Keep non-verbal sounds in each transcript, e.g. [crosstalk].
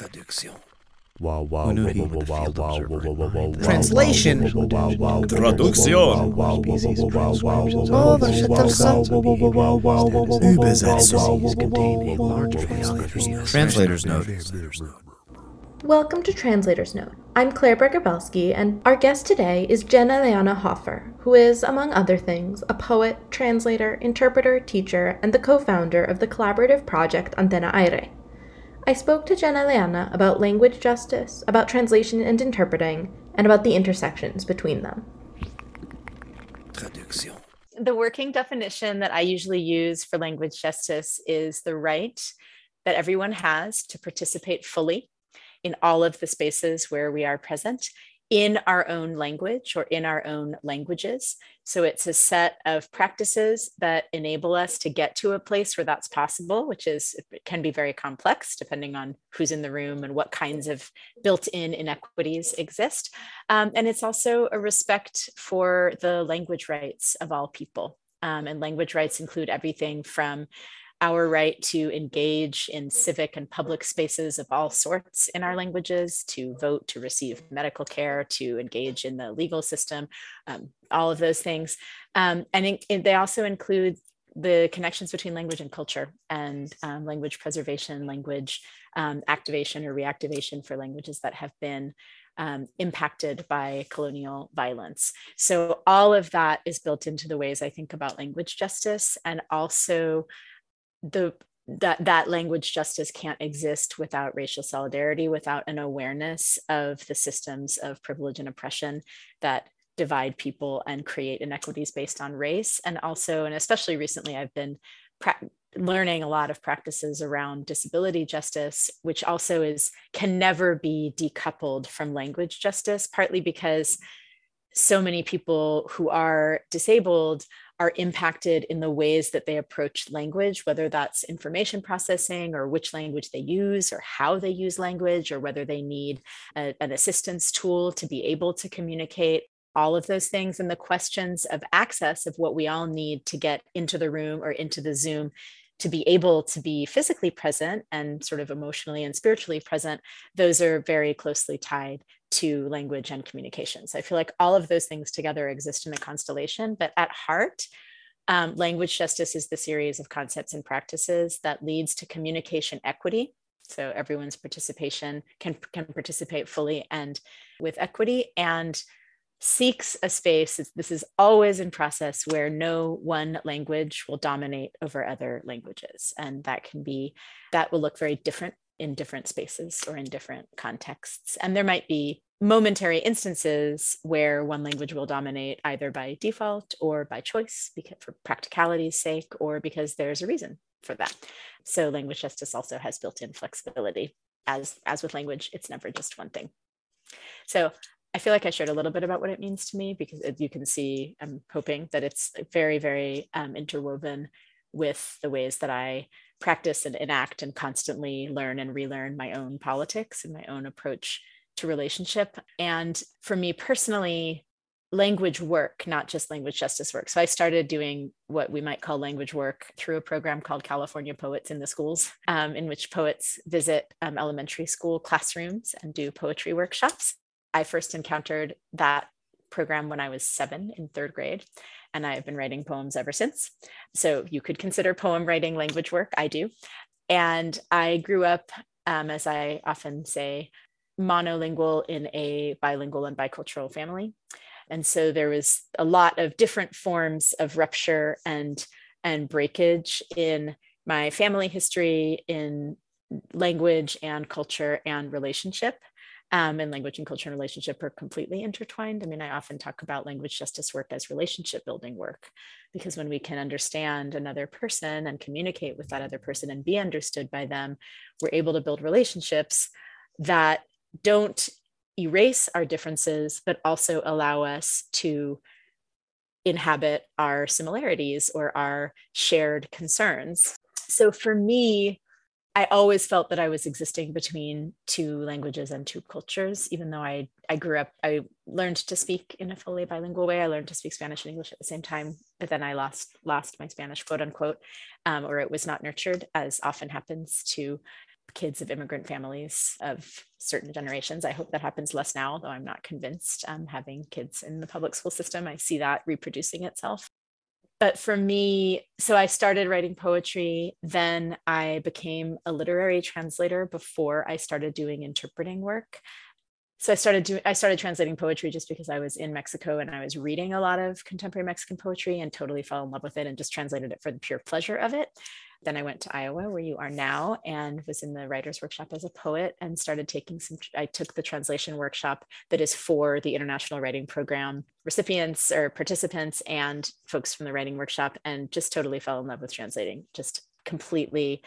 Traduction. Wow, wow, wow, wow, wow, wow, in wow, mind. wow, Translation. wow, wow, wow, wow, Traduction. Translator's note. Welcome to Translator's Note. I'm Claire Bergabelsky, and our guest today is Jenna Leona Hofer, who is, among other things, a poet, translator, interpreter, teacher, and the co founder of the collaborative project Antena Aire. I spoke to Jenna Leona about language justice, about translation and interpreting, and about the intersections between them. Traduction. the working definition that I usually use for language justice is the right that everyone has to participate fully in all of the spaces where we are present in our own language or in our own languages. So it's a set of practices that enable us to get to a place where that's possible, which is can be very complex depending on who's in the room and what kinds of built-in inequities exist. Um, and it's also a respect for the language rights of all people. Um, and language rights include everything from our right to engage in civic and public spaces of all sorts in our languages, to vote, to receive medical care, to engage in the legal system, um, all of those things. Um, and in- in- they also include the connections between language and culture and um, language preservation, language um, activation or reactivation for languages that have been um, impacted by colonial violence. So all of that is built into the ways I think about language justice and also the that that language justice can't exist without racial solidarity without an awareness of the systems of privilege and oppression that divide people and create inequities based on race. And also and especially recently i've been pra- learning a lot of practices around disability justice which also is can never be decoupled from language justice partly because so many people who are disabled are impacted in the ways that they approach language, whether that's information processing or which language they use or how they use language or whether they need a- an assistance tool to be able to communicate. All of those things and the questions of access of what we all need to get into the room or into the Zoom to be able to be physically present and sort of emotionally and spiritually present, those are very closely tied to language and communication. So I feel like all of those things together exist in a constellation, but at heart, um, language justice is the series of concepts and practices that leads to communication equity. So everyone's participation can, can participate fully and with equity and seeks a space. This is always in process where no one language will dominate over other languages. And that can be, that will look very different in different spaces or in different contexts. And there might be momentary instances where one language will dominate either by default or by choice because for practicality's sake or because there's a reason for that. So language justice also has built-in flexibility. As, as with language, it's never just one thing. So I feel like I shared a little bit about what it means to me because you can see, I'm hoping that it's very, very um, interwoven with the ways that I practice and enact and constantly learn and relearn my own politics and my own approach to relationship. And for me personally, language work, not just language justice work. So I started doing what we might call language work through a program called California Poets in the Schools, um, in which poets visit um, elementary school classrooms and do poetry workshops. I first encountered that program when I was seven in third grade, and I have been writing poems ever since. So you could consider poem writing language work. I do. And I grew up, um, as I often say, monolingual in a bilingual and bicultural family. And so there was a lot of different forms of rupture and, and breakage in my family history, in language and culture and relationship. Um, and language and culture and relationship are completely intertwined. I mean, I often talk about language justice work as relationship building work, because when we can understand another person and communicate with that other person and be understood by them, we're able to build relationships that don't erase our differences, but also allow us to inhabit our similarities or our shared concerns. So for me, I always felt that I was existing between two languages and two cultures, even though I, I grew up, I learned to speak in a fully bilingual way. I learned to speak Spanish and English at the same time, but then I lost lost my Spanish, quote unquote, um, or it was not nurtured, as often happens to kids of immigrant families of certain generations. I hope that happens less now, though I'm not convinced. Um, having kids in the public school system, I see that reproducing itself. But for me, so I started writing poetry, then I became a literary translator before I started doing interpreting work so I started doing I started translating poetry just because I was in Mexico and I was reading a lot of contemporary Mexican poetry and totally fell in love with it and just translated it for the pure pleasure of it. Then I went to Iowa where you are now and was in the writers workshop as a poet and started taking some I took the translation workshop that is for the international writing program recipients or participants and folks from the writing workshop and just totally fell in love with translating just completely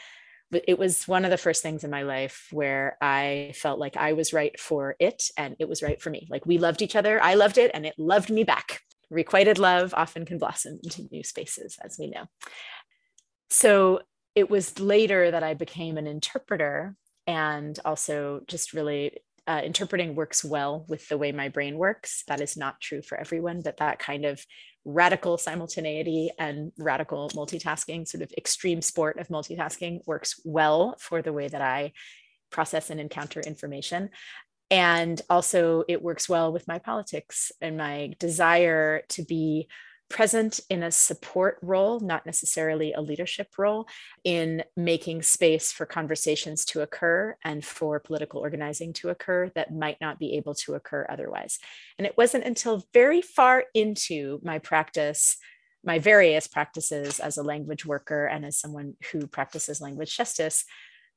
it was one of the first things in my life where I felt like I was right for it and it was right for me. Like we loved each other, I loved it, and it loved me back. Requited love often can blossom into new spaces, as we know. So it was later that I became an interpreter and also just really uh, interpreting works well with the way my brain works. That is not true for everyone, but that kind of radical simultaneity and radical multitasking, sort of extreme sport of multitasking, works well for the way that I process and encounter information. And also, it works well with my politics and my desire to be present in a support role, not necessarily a leadership role, in making space for conversations to occur and for political organizing to occur that might not be able to occur otherwise. And it wasn't until very far into my practice my various practices as a language worker and as someone who practices language justice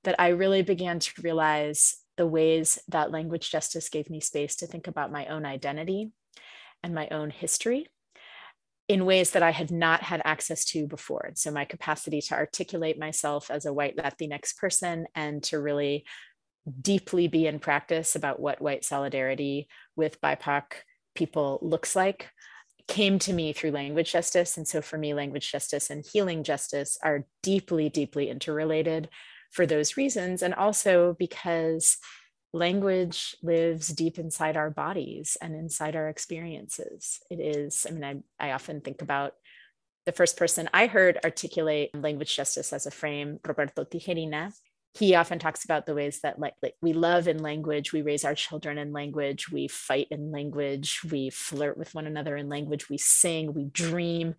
that I really began to realize the ways that language justice gave me space to think about my own identity and my own history in ways that I had not had access to before. So, my capacity to articulate myself as a white Latinx person and to really deeply be in practice about what white solidarity with BIPOC people looks like came to me through language justice. And so, for me, language justice and healing justice are deeply, deeply interrelated for those reasons. And also because language lives deep inside our bodies and inside our experiences. It is, I mean, I, I often think about the first person I heard articulate language justice as a frame, Roberto Tijerina. He often talks about the ways that like, like we love in language, we raise our children in language, we fight in language, we flirt with one another in language, we sing, we dream,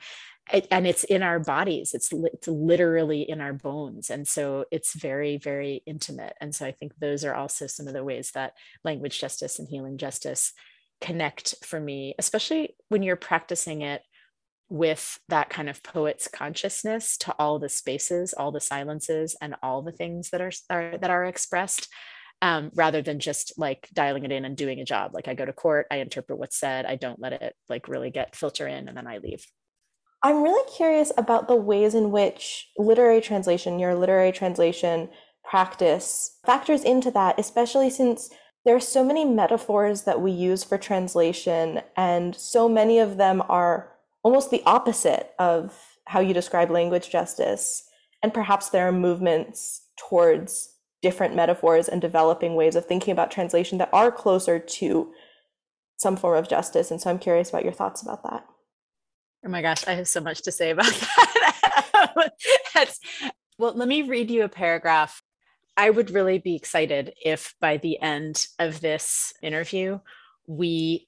it, and it's in our bodies it's, it's literally in our bones and so it's very very intimate and so i think those are also some of the ways that language justice and healing justice connect for me especially when you're practicing it with that kind of poet's consciousness to all the spaces all the silences and all the things that are, are that are expressed um, rather than just like dialing it in and doing a job. Like i go to court i interpret what's said i don't let it like really get filter in and then i leave I'm really curious about the ways in which literary translation, your literary translation practice, factors into that, especially since there are so many metaphors that we use for translation, and so many of them are almost the opposite of how you describe language justice. And perhaps there are movements towards different metaphors and developing ways of thinking about translation that are closer to some form of justice. And so I'm curious about your thoughts about that. Oh my gosh, I have so much to say about [laughs] that. That's, well, let me read you a paragraph. I would really be excited if by the end of this interview, we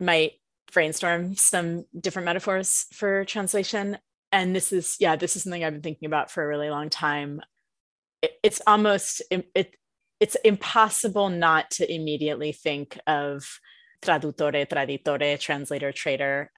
might brainstorm some different metaphors for translation. And this is, yeah, this is something I've been thinking about for a really long time. It, it's almost, it, it's impossible not to immediately think of traduttore, traditore, translator, trader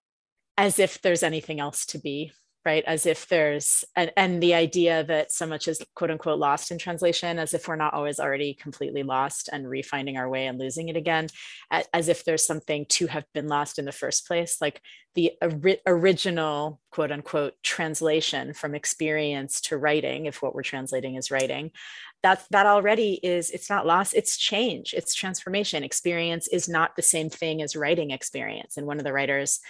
as if there's anything else to be right? As if there's and, and the idea that so much is quote unquote lost in translation as if we're not always already completely lost and refinding our way and losing it again as if there's something to have been lost in the first place. Like the ori- original quote unquote translation from experience to writing if what we're translating is writing that that already is it's not loss it's change it's transformation. Experience is not the same thing as writing experience. And one of the writers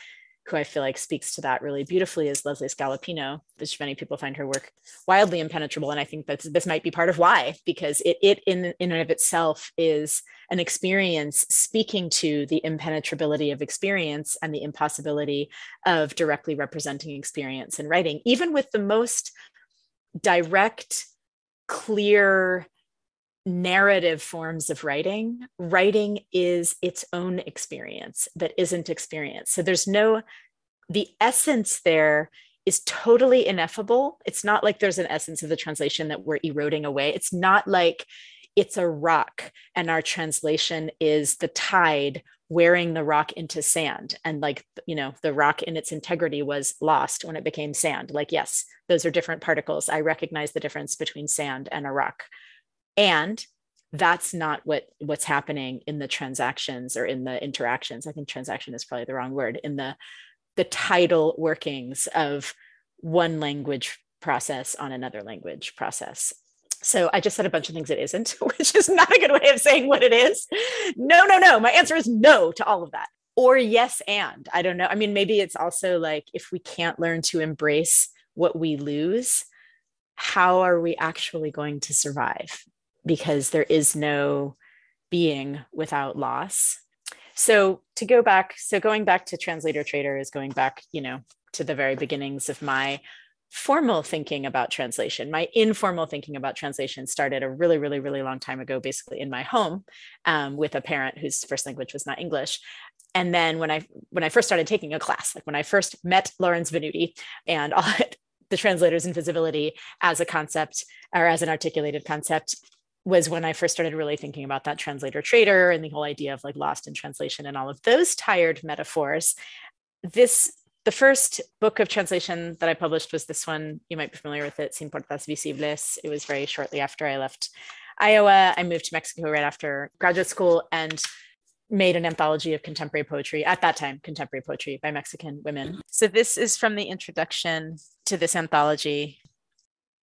who I feel like speaks to that really beautifully is Leslie Scalapino, which many people find her work wildly impenetrable. And I think that this might be part of why, because it, it in, in and of itself is an experience speaking to the impenetrability of experience and the impossibility of directly representing experience in writing, even with the most direct, clear, narrative forms of writing, writing is its own experience that isn't experience. So there's no, the essence there is totally ineffable. It's not like there's an essence of the translation that we're eroding away. It's not like it's a rock and our translation is the tide wearing the rock into sand and like you know the rock in its integrity was lost when it became sand like yes those are different particles i recognize the difference between sand and a rock and that's not what what's happening in the transactions or in the interactions i think transaction is probably the wrong word in the the tidal workings of one language process on another language process so I just said a bunch of things it isn't, [laughs] which is not a good way of saying what it is. No, no, no. My answer is no to all of that. Or yes, and I don't know. I mean, maybe it's also like if we can't learn to embrace what we lose, how are we actually going to survive? Because there is no being without loss. So to go back, so going back to translator trader is going back, you know, to the very beginnings of my formal thinking about translation. My informal thinking about translation started a really, really, really long time ago, basically in my home um, with a parent whose first language was not English. And then when I when I first started taking a class, like when I first met Lawrence Venuti and [laughs] all the translators invisibility as a concept or as an articulated concept was when I first started really thinking about that translator trader and the whole idea of like lost in translation and all of those tired metaphors. This the first book of translation that I published was this one. You might be familiar with it, Sin Puertas Visibles. It was very shortly after I left Iowa. I moved to Mexico right after graduate school and made an anthology of contemporary poetry at that time, contemporary poetry by Mexican women. So this is from the introduction to this anthology.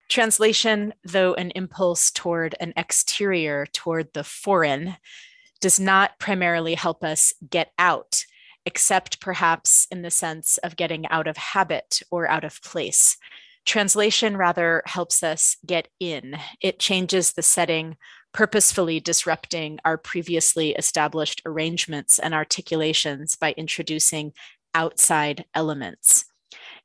Translation, though an impulse toward an exterior, toward the foreign, does not primarily help us get out except perhaps in the sense of getting out of habit or out of place. Translation rather helps us get in. It changes the setting, purposefully disrupting our previously established arrangements and articulations by introducing outside elements.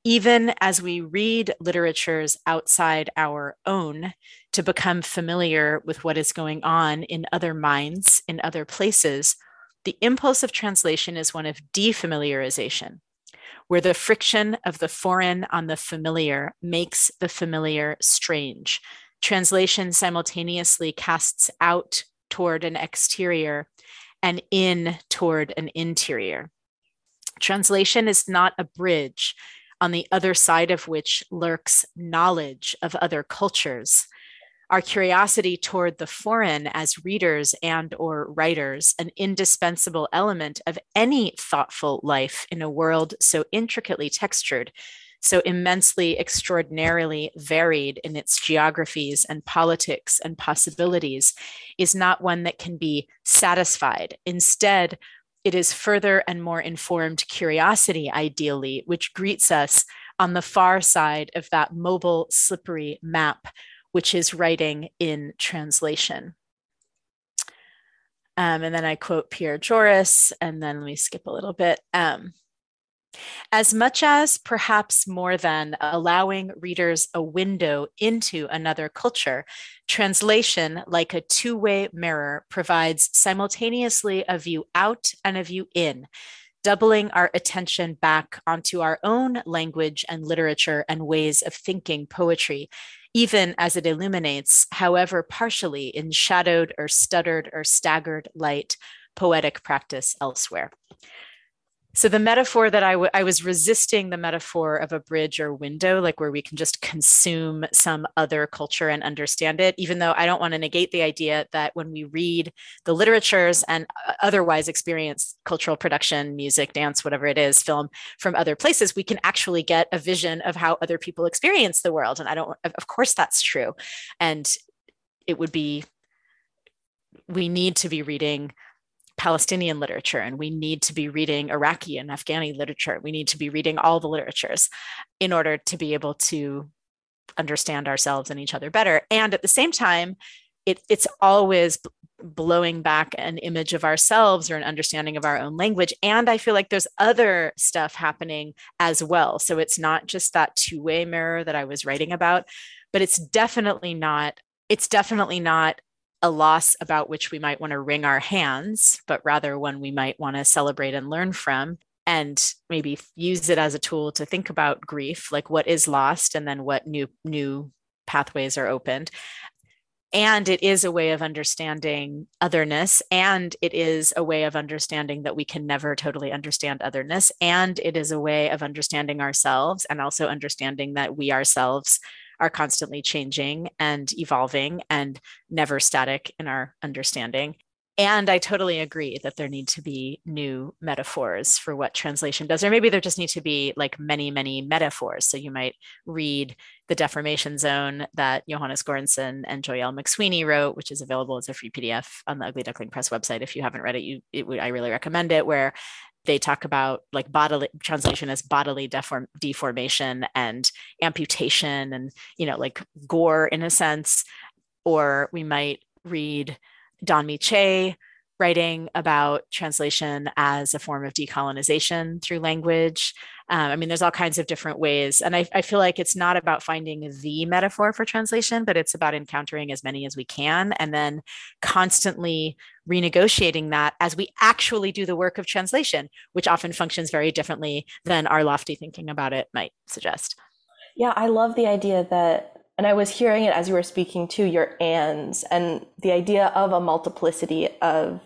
Even as we read literatures outside our own to become familiar with what is going on in other minds, in other places, the impulse of translation is one of defamiliarization, where the friction of the foreign on the familiar makes the familiar strange. Translation simultaneously casts out toward an exterior and in toward an interior. Translation is not a bridge on the other side of which lurks knowledge of other cultures. Our curiosity toward the foreign as readers and or writers an indispensable element of any thoughtful life in a world so intricately textured so immensely extraordinarily varied in its geographies and politics and possibilities is not one that can be satisfied. Instead it is further and more informed curiosity ideally which greets us on the far side of that mobile slippery map which is writing in translation. Um, and then I quote Pierre Joris, and then let me skip a little bit. Um, as much as, perhaps more than, allowing readers a window into another culture, translation, like a two way mirror, provides simultaneously a view out and a view in, doubling our attention back onto our own language and literature and ways of thinking poetry even as it illuminates, however partially, in shadowed or stuttered or staggered light, poetic practice elsewhere. So the metaphor that I, w- I was resisting the metaphor of a bridge or window, like where we can just consume some other culture and understand it, even though I don't want to negate the idea that when we read the literatures and uh, otherwise experience cultural production, music, dance, whatever it is, film from other places, we can actually get a vision of how other people experience the world. And I don't, of course, that's true. And it would be, we need to be reading Palestinian literature and we need to be reading Iraqi and Afghani literature. We need to be reading all the literatures in order to be able to understand ourselves and each other better. And at the same time, it, it's always blowing back an image of ourselves or an understanding of our own language. And I feel like there's other stuff happening as well. So it's not just that two way mirror that I was writing about, but it's definitely not. It's definitely not a loss about which we might want to wring our hands, but rather one we might want to celebrate and learn from and maybe use it as a tool to think about grief like what is lost and then what new new pathways are opened. And it is a way of understanding otherness and it is a way of understanding that we can never totally understand otherness. And it is a way of understanding ourselves and also understanding that we ourselves are constantly changing and evolving and never static in our understanding and I totally agree that there need to be new metaphors for what translation does, or maybe there just need to be like many, many metaphors. So you might read The Deformation Zone that Johannes Goransson and Joyelle McSweeney wrote, which is available as a free PDF on the Ugly Duckling Press website. If you haven't read it, you it, I really recommend it, where they talk about like bodily translation as bodily deform, deformation and amputation and you know like gore in a sense. Or we might read Don Che writing about translation as a form of decolonization through language. Um, I mean, there's all kinds of different ways. And I, I, feel like it's not about finding the metaphor for translation, but it's about encountering as many as we can and then constantly renegotiating that as we actually do the work of translation, which often functions very differently than our lofty thinking about it might suggest. Yeah, I love the idea that and I was hearing it as you were speaking to your ands and the idea of a multiplicity of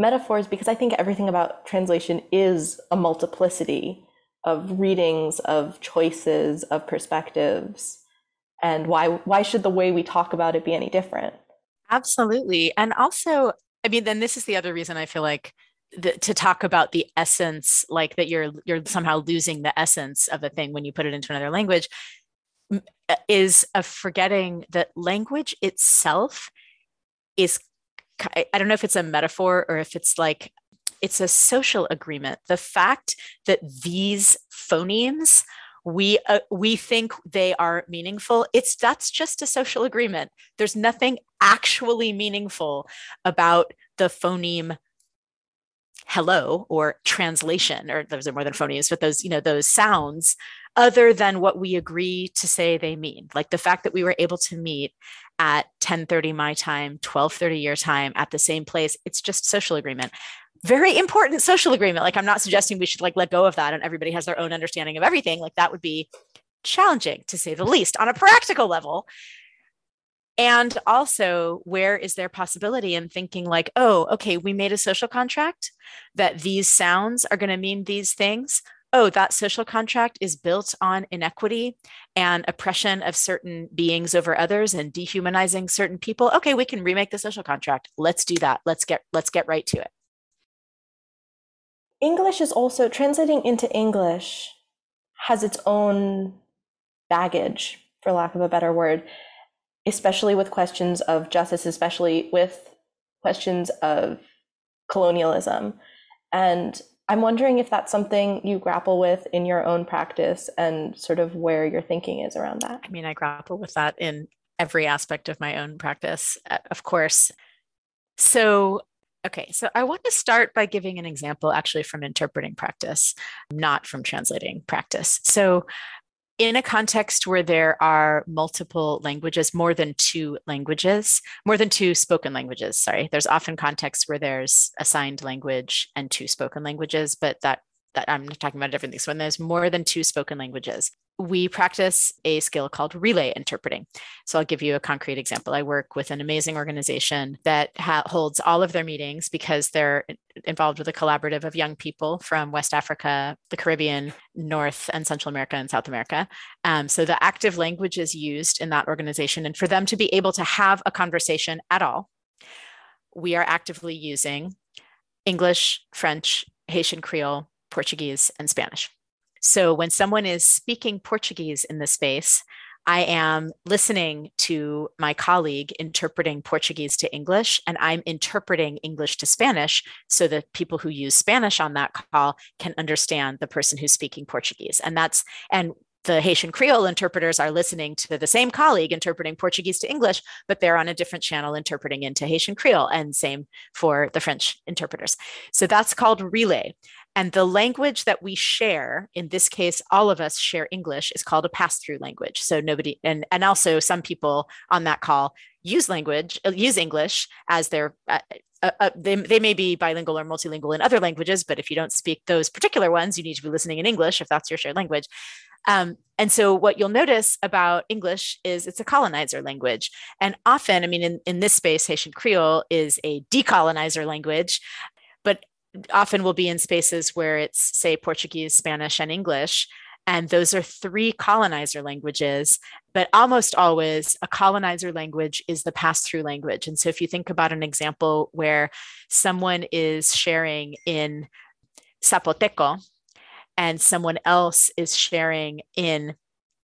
metaphors, because I think everything about translation is a multiplicity of readings, of choices, of perspectives. And why why should the way we talk about it be any different? Absolutely. And also, I mean, then this is the other reason I feel like the, to talk about the essence like that you're you're somehow losing the essence of a thing when you put it into another language is a forgetting that language itself is i don't know if it's a metaphor or if it's like it's a social agreement. The fact that these phonemes we uh, we think they are meaningful it's that's just a social agreement. There's nothing actually meaningful about the phoneme hello or translation or those are more than phonemes but those you know those sounds other than what we agree to say they mean. Like the fact that we were able to meet at 10:30 my time 12:30 your time at the same place. It's just social agreement. Very important social agreement. Like i'm not suggesting we should like let go of that and everybody has their own understanding of everything. Like that would be challenging to say the least on a practical level. And also where is there possibility in thinking like oh okay we made a social contract that these sounds are going to mean these things. Oh, that social contract is built on inequity and oppression of certain beings over others and dehumanizing certain people. Okay, we can remake the social contract. Let's do that. Let's get let's get right to it. English is also translating into English has its own baggage, for lack of a better word, especially with questions of justice, especially with questions of colonialism. And I'm wondering if that's something you grapple with in your own practice and sort of where your thinking is around that. I mean, I grapple with that in every aspect of my own practice, uh, of course. So, okay, so I want to start by giving an example actually from interpreting practice, not from translating practice. So, in a context where there are multiple languages, more than two languages, more than two spoken languages, sorry, there's often contexts where there's a signed language and two spoken languages, but that that I'm talking about different things. When there's more than two spoken languages, we practice a skill called relay interpreting. So I'll give you a concrete example. I work with an amazing organization that ha- holds all of their meetings because they're involved with a collaborative of young people from West Africa, the Caribbean, North and Central America, and South America. Um, so the active languages used in that organization. And for them to be able to have a conversation at all, we are actively using English, French, Haitian Creole, Portuguese, and Spanish. So when someone is speaking Portuguese in the space, I am listening to my colleague interpreting Portuguese to English, and I'm interpreting English to Spanish so that people who use Spanish on that call can understand the person who's speaking Portuguese. And that's, and the Haitian Creole interpreters are listening to the same colleague interpreting Portuguese to English, but they're on a different channel interpreting into Haitian Creole, and same for the French interpreters. So that's called relay. And the language that we share, in this case, all of us share English, is called a pass through language. So nobody, and, and also some people on that call use language, uh, use English as their, uh, uh, uh, they, they may be bilingual or multilingual in other languages, but if you don't speak those particular ones, you need to be listening in English if that's your shared language. Um, and so what you'll notice about English is it's a colonizer language. And often, I mean, in, in this space, Haitian Creole is a decolonizer language, often will be in spaces where it's, say, Portuguese, Spanish, and English. And those are three colonizer languages, but almost always a colonizer language is the pass through language. And so if you think about an example where someone is sharing in Zapoteco and someone else is sharing in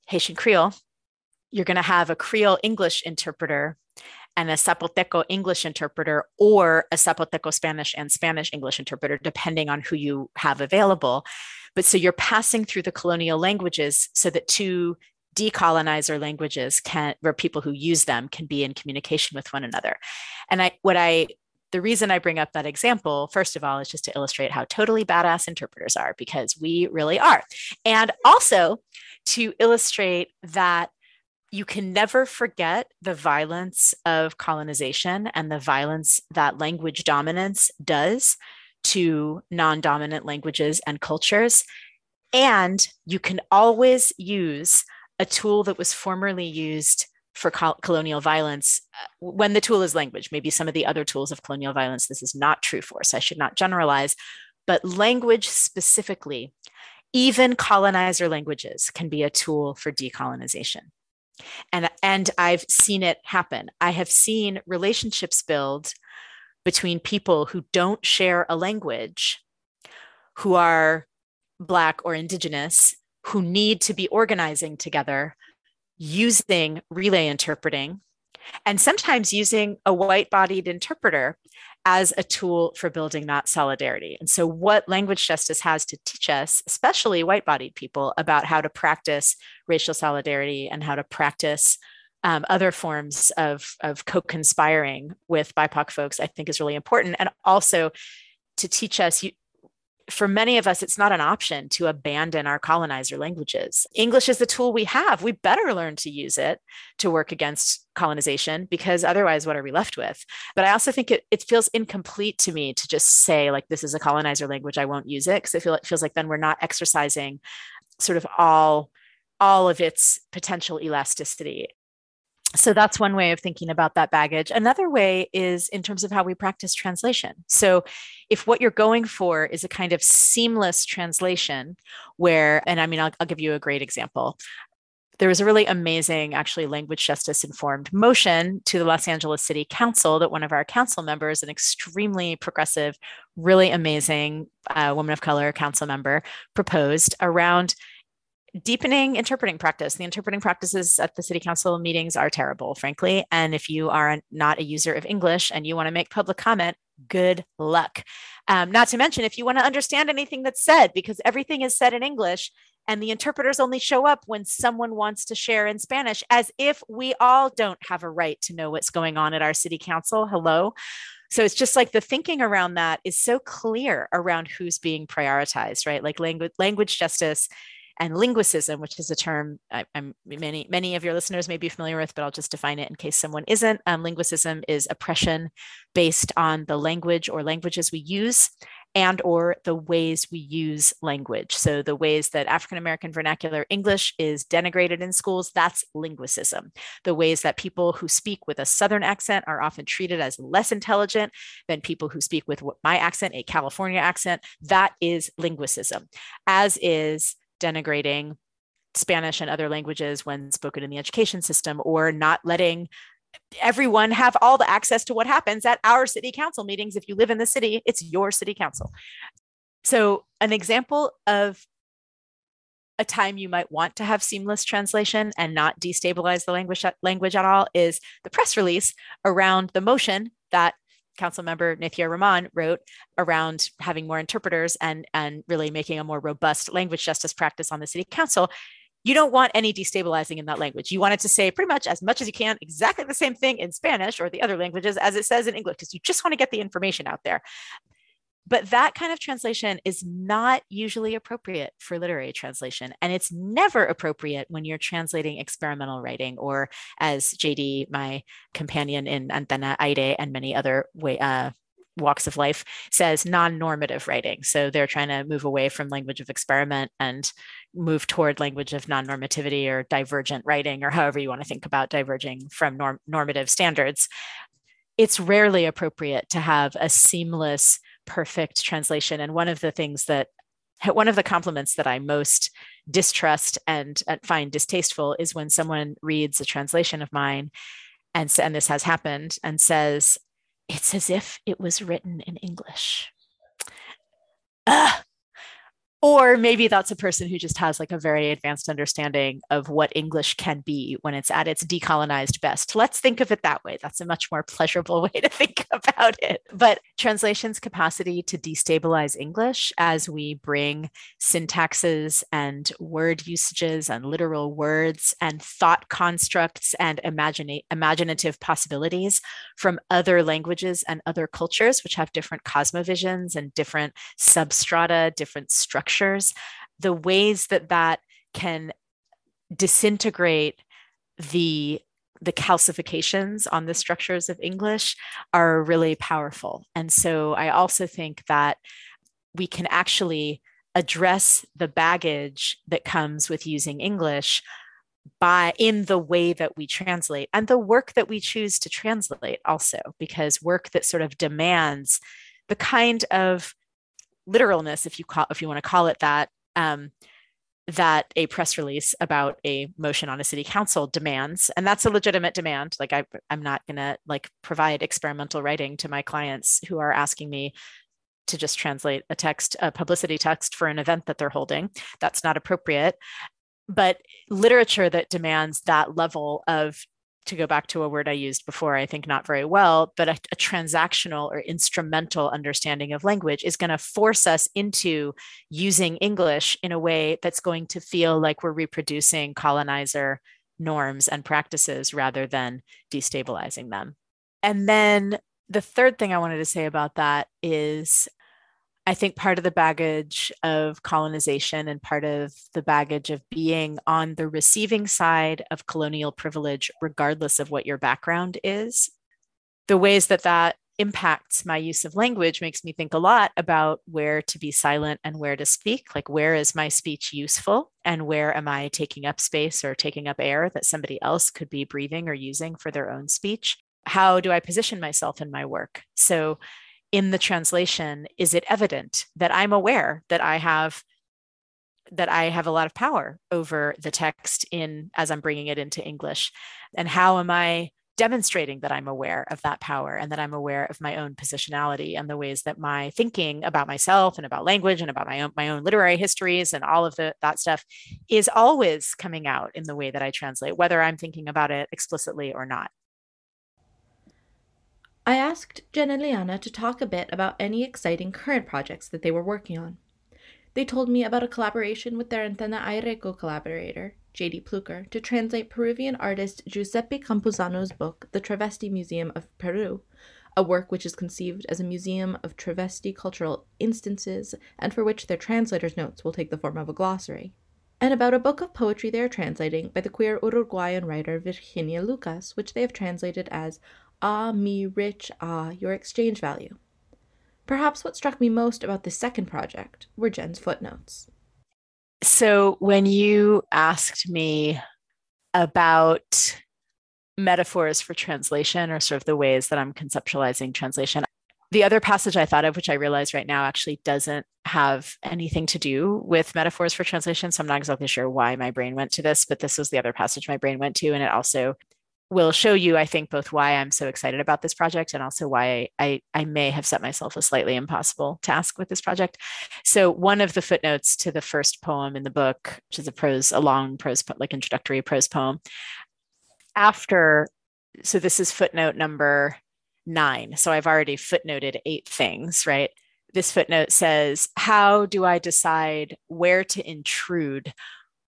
Haitian Creole, you're going to have a Creole English interpreter and a Zapoteco English interpreter or a Zapoteco Spanish and Spanish English interpreter, depending on who you have available. But so you're passing through the colonial languages so that two decolonizer languages can, where people who use them can be in communication with one another. And I, what I, the reason I bring up that example, first of all, is just to illustrate how totally badass interpreters are, because we really are. And also to illustrate that you can never forget the violence of colonization and the violence that language dominance does to non dominant languages and cultures. And you can always use a tool that was formerly used for colonial violence uh, when the tool is language. Maybe some of the other tools of colonial violence, this is not true for, so I should not generalize. But language specifically, even colonizer languages can be a tool for decolonization and and i've seen it happen. I have seen relationships build between people who don't share a language who are black or indigenous who need to be organizing together using relay interpreting and sometimes using a white bodied interpreter as a tool for building that solidarity. And so, what language justice has to teach us, especially white bodied people, about how to practice racial solidarity and how to practice um, other forms of, of co conspiring with BIPOC folks, I think is really important. And also to teach us, for many of us, it's not an option to abandon our colonizer languages. English is the tool we have. We better learn to use it to work against colonization because otherwise, what are we left with? But I also think it, it feels incomplete to me to just say, like, this is a colonizer language, I won't use it, because I feel it feels like then we're not exercising sort of all all of its potential elasticity so that's one way of thinking about that baggage. Another way is in terms of how we practice translation. So if what you're going for is a kind of seamless translation where, and I mean, I'll, I'll give you a great example. There was a really amazing, actually, language justice informed motion to the Los Angeles City Council that one of our council members, an extremely progressive, really amazing uh, woman of color council member, proposed around deepening interpreting practice. The interpreting practices at the city council meetings are terrible, frankly. And if you are not a user of English and you want to make public comment, good luck. Um, not to mention, if you want to understand anything that's said, because everything is said in English and the interpreters only show up when someone wants to share in Spanish, as if we all don't have a right to know what's going on at our city council. Hello. So it's just like the thinking around that is so clear around who's being prioritized, right? Like language language justice and linguicism, which is a term I, am many many of your listeners may be familiar with, but I'll just define it in case someone isn't. Um, linguicism is oppression based on the language or languages we use and or the ways we use language. So the ways that african american vernacular english is denigrated in schools that's linguicism. The ways that people who speak with a southern accent are often treated as less intelligent than people who speak with my accent a california accent. That is linguicism. As is denigrating Spanish and other languages when spoken in the education system, or not letting everyone have all the access to what happens at our city council meetings. If you live in the city, it's your city council. So, an example of a time you might want to have seamless translation and not destabilize the language language at all is the press release around the motion that council member Nithya Raman wrote around having more interpreters and, and really making a more robust language justice practice on the city council, you don't want any destabilizing in that language. You want it to say pretty much as much as you can, exactly the same thing in Spanish or the other languages as it says in English, because you just want to get the information out there. But that kind of translation is not usually appropriate for literary translation. And it's never appropriate when you're translating experimental writing, or as JD, my companion in Antena Aire and many other way, uh, walks of life, says non normative writing. So they're trying to move away from language of experiment and move toward language of non normativity or divergent writing, or however you want to think about diverging from norm- normative standards. It's rarely appropriate to have a seamless perfect translation. And one of the things that one of the compliments that I most distrust and find distasteful is when someone reads a translation of mine and, and this has happened and says, it's as if it was written in English. Ugh, or maybe that's a person who just has like a very advanced understanding of what English can be when it's at its decolonized best. Let's think of it that way. That's a much more pleasurable [laughs] way to think about it. But translation's capacity to destabilize English as we bring syntaxes and word usages and literal words and thought constructs and imaginative possibilities from other languages and other cultures, which have different cosmovisions and different substrata, different structures structures, the ways that that can disintegrate the the calcifications on the structures of English are really powerful. And so I also think that we can actually address the baggage that comes with using English by in the way that we translate and the work that we choose to translate also because work that sort of demands the kind of literalness, if you call if you want to call it that, um, that a press release about a motion on a city council demands, and that's a legitimate demand. Like I, I'm not going to like provide experimental writing to my clients who are asking me to just translate a text, a publicity text for an event that they're holding. That's not appropriate. But literature that demands that level of to go back to a word I used before, I think not very well, but a, a transactional or instrumental understanding of language is going to force us into using English in a way that's going to feel like we're reproducing colonizer norms and practices rather than destabilizing them. And then the third thing I wanted to say about that is I think part of the baggage of colonization and part of the baggage of being on the receiving side of colonial privilege, regardless of what your background is, the ways that that impacts my use of language makes me think a lot about where to be silent and where to speak. Like, where is my speech useful? And where am I taking up space or taking up air that somebody else could be breathing or using for their own speech? How do I position myself in my work? So, in the translation is it evident that i'm aware that i have that i have a lot of power over the text in as i'm bringing it into english? And how am i demonstrating that i'm aware of that power and that i'm aware of my own positionality and the ways that my thinking about myself and about language and about my own my own literary histories and all of the, that stuff is always coming out in the way that i translate whether i'm thinking about it explicitly or not I asked Jen and Liana to talk a bit about any exciting current projects that they were working on. They told me about a collaboration with their Antena Aire collaborator, J.D. Pluecker, to translate Peruvian artist Giuseppe Campuzano's book, The Travesti Museum of Peru, a work which is conceived as a museum of travesti cultural instances and for which their translator's notes will take the form of a glossary. And about a book of poetry they are translating by the queer Uruguayan writer Virginia Lucas, which they have translated as Ah, me rich, ah, your exchange value. Perhaps what struck me most about this second project were Jen's footnotes. So, when you asked me about metaphors for translation or sort of the ways that I'm conceptualizing translation, the other passage I thought of, which I realize right now actually doesn't have anything to do with metaphors for translation. So I'm not exactly sure why my brain went to this, but this was the other passage my brain went to. And it also will show you, I think, both why I'm so excited about this project and also why I, I may have set myself a slightly impossible task with this project. So one of the footnotes to the first poem in the book, which is a prose, a long prose, like introductory prose poem, after, so this is footnote number nine. So I've already footnoted eight things, right? This footnote says, How do I decide where to intrude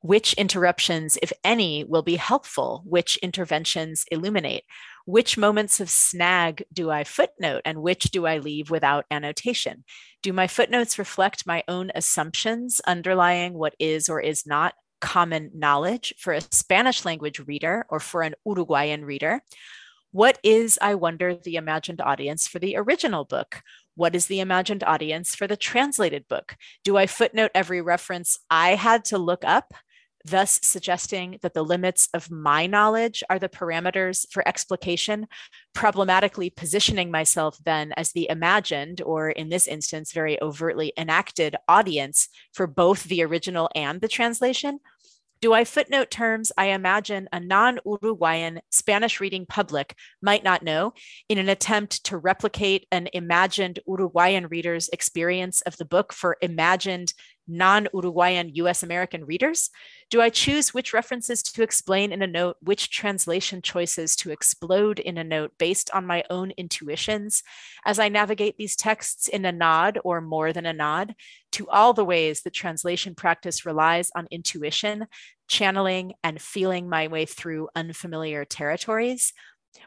Which interruptions, if any, will be helpful? Which interventions illuminate? Which moments of snag do I footnote and which do I leave without annotation? Do my footnotes reflect my own assumptions underlying what is or is not common knowledge for a Spanish language reader or for an Uruguayan reader? What is, I wonder, the imagined audience for the original book? What is the imagined audience for the translated book? Do I footnote every reference I had to look up? Thus suggesting that the limits of my knowledge are the parameters for explication, problematically positioning myself then as the imagined, or in this instance, very overtly enacted audience for both the original and the translation, do I footnote terms I imagine a non Uruguayan Spanish reading public might not know in an attempt to replicate an imagined Uruguayan reader's experience of the book for imagined non Uruguayan US American readers? Do I choose which references to explain in a note, which translation choices to explode in a note based on my own intuitions as I navigate these texts in a nod or more than a nod to all the ways that translation practice relies on intuition, channeling, and feeling my way through unfamiliar territories?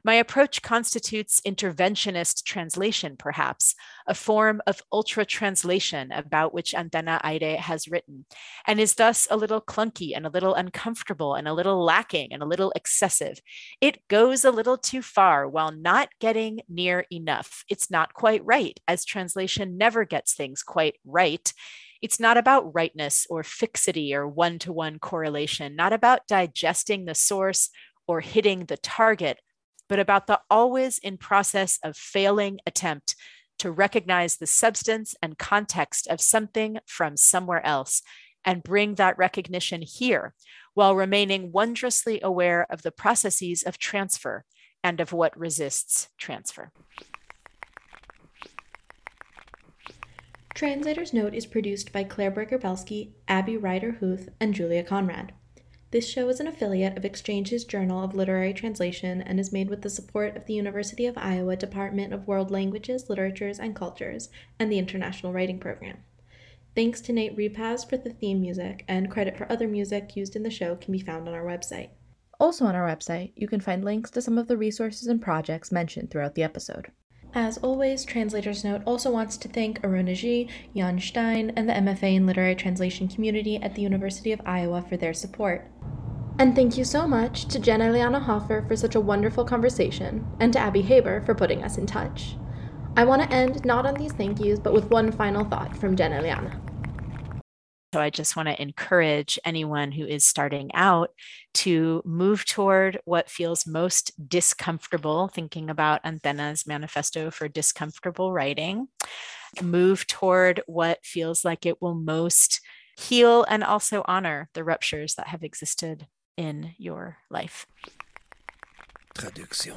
My approach constitutes interventionist translation, perhaps, a form of ultra translation about which Antena Aire has written, and is thus a little clunky and a little uncomfortable and a little lacking and a little excessive. It goes a little too far while not getting near enough. It's not quite right, as translation never gets things quite right. It's not about rightness or fixity or one to one correlation, not about digesting the source or hitting the target but about the always in process of failing attempt to recognize the substance and context of something from somewhere else and bring that recognition here while remaining wondrously aware of the processes of transfer and of what resists transfer. Translator's Note is produced by Claire Breger-Belsky, Abby Ryder Huth, and Julia Conrad. This show is an affiliate of Exchanges Journal of Literary Translation and is made with the support of the University of Iowa Department of World Languages, Literatures, and Cultures and the International Writing Program. Thanks to Nate Repaz for the theme music, and credit for other music used in the show can be found on our website. Also on our website, you can find links to some of the resources and projects mentioned throughout the episode. As always, Translator's Note also wants to thank Aron Aji, Jan Stein, and the MFA in Literary Translation community at the University of Iowa for their support. And thank you so much to Jenna Liana Hofer for such a wonderful conversation, and to Abby Haber for putting us in touch. I want to end not on these thank yous, but with one final thought from Jenna Liana. So I just want to encourage anyone who is starting out to move toward what feels most discomfortable, thinking about Antena's manifesto for discomfortable writing. Move toward what feels like it will most heal and also honor the ruptures that have existed in your life. Traduction.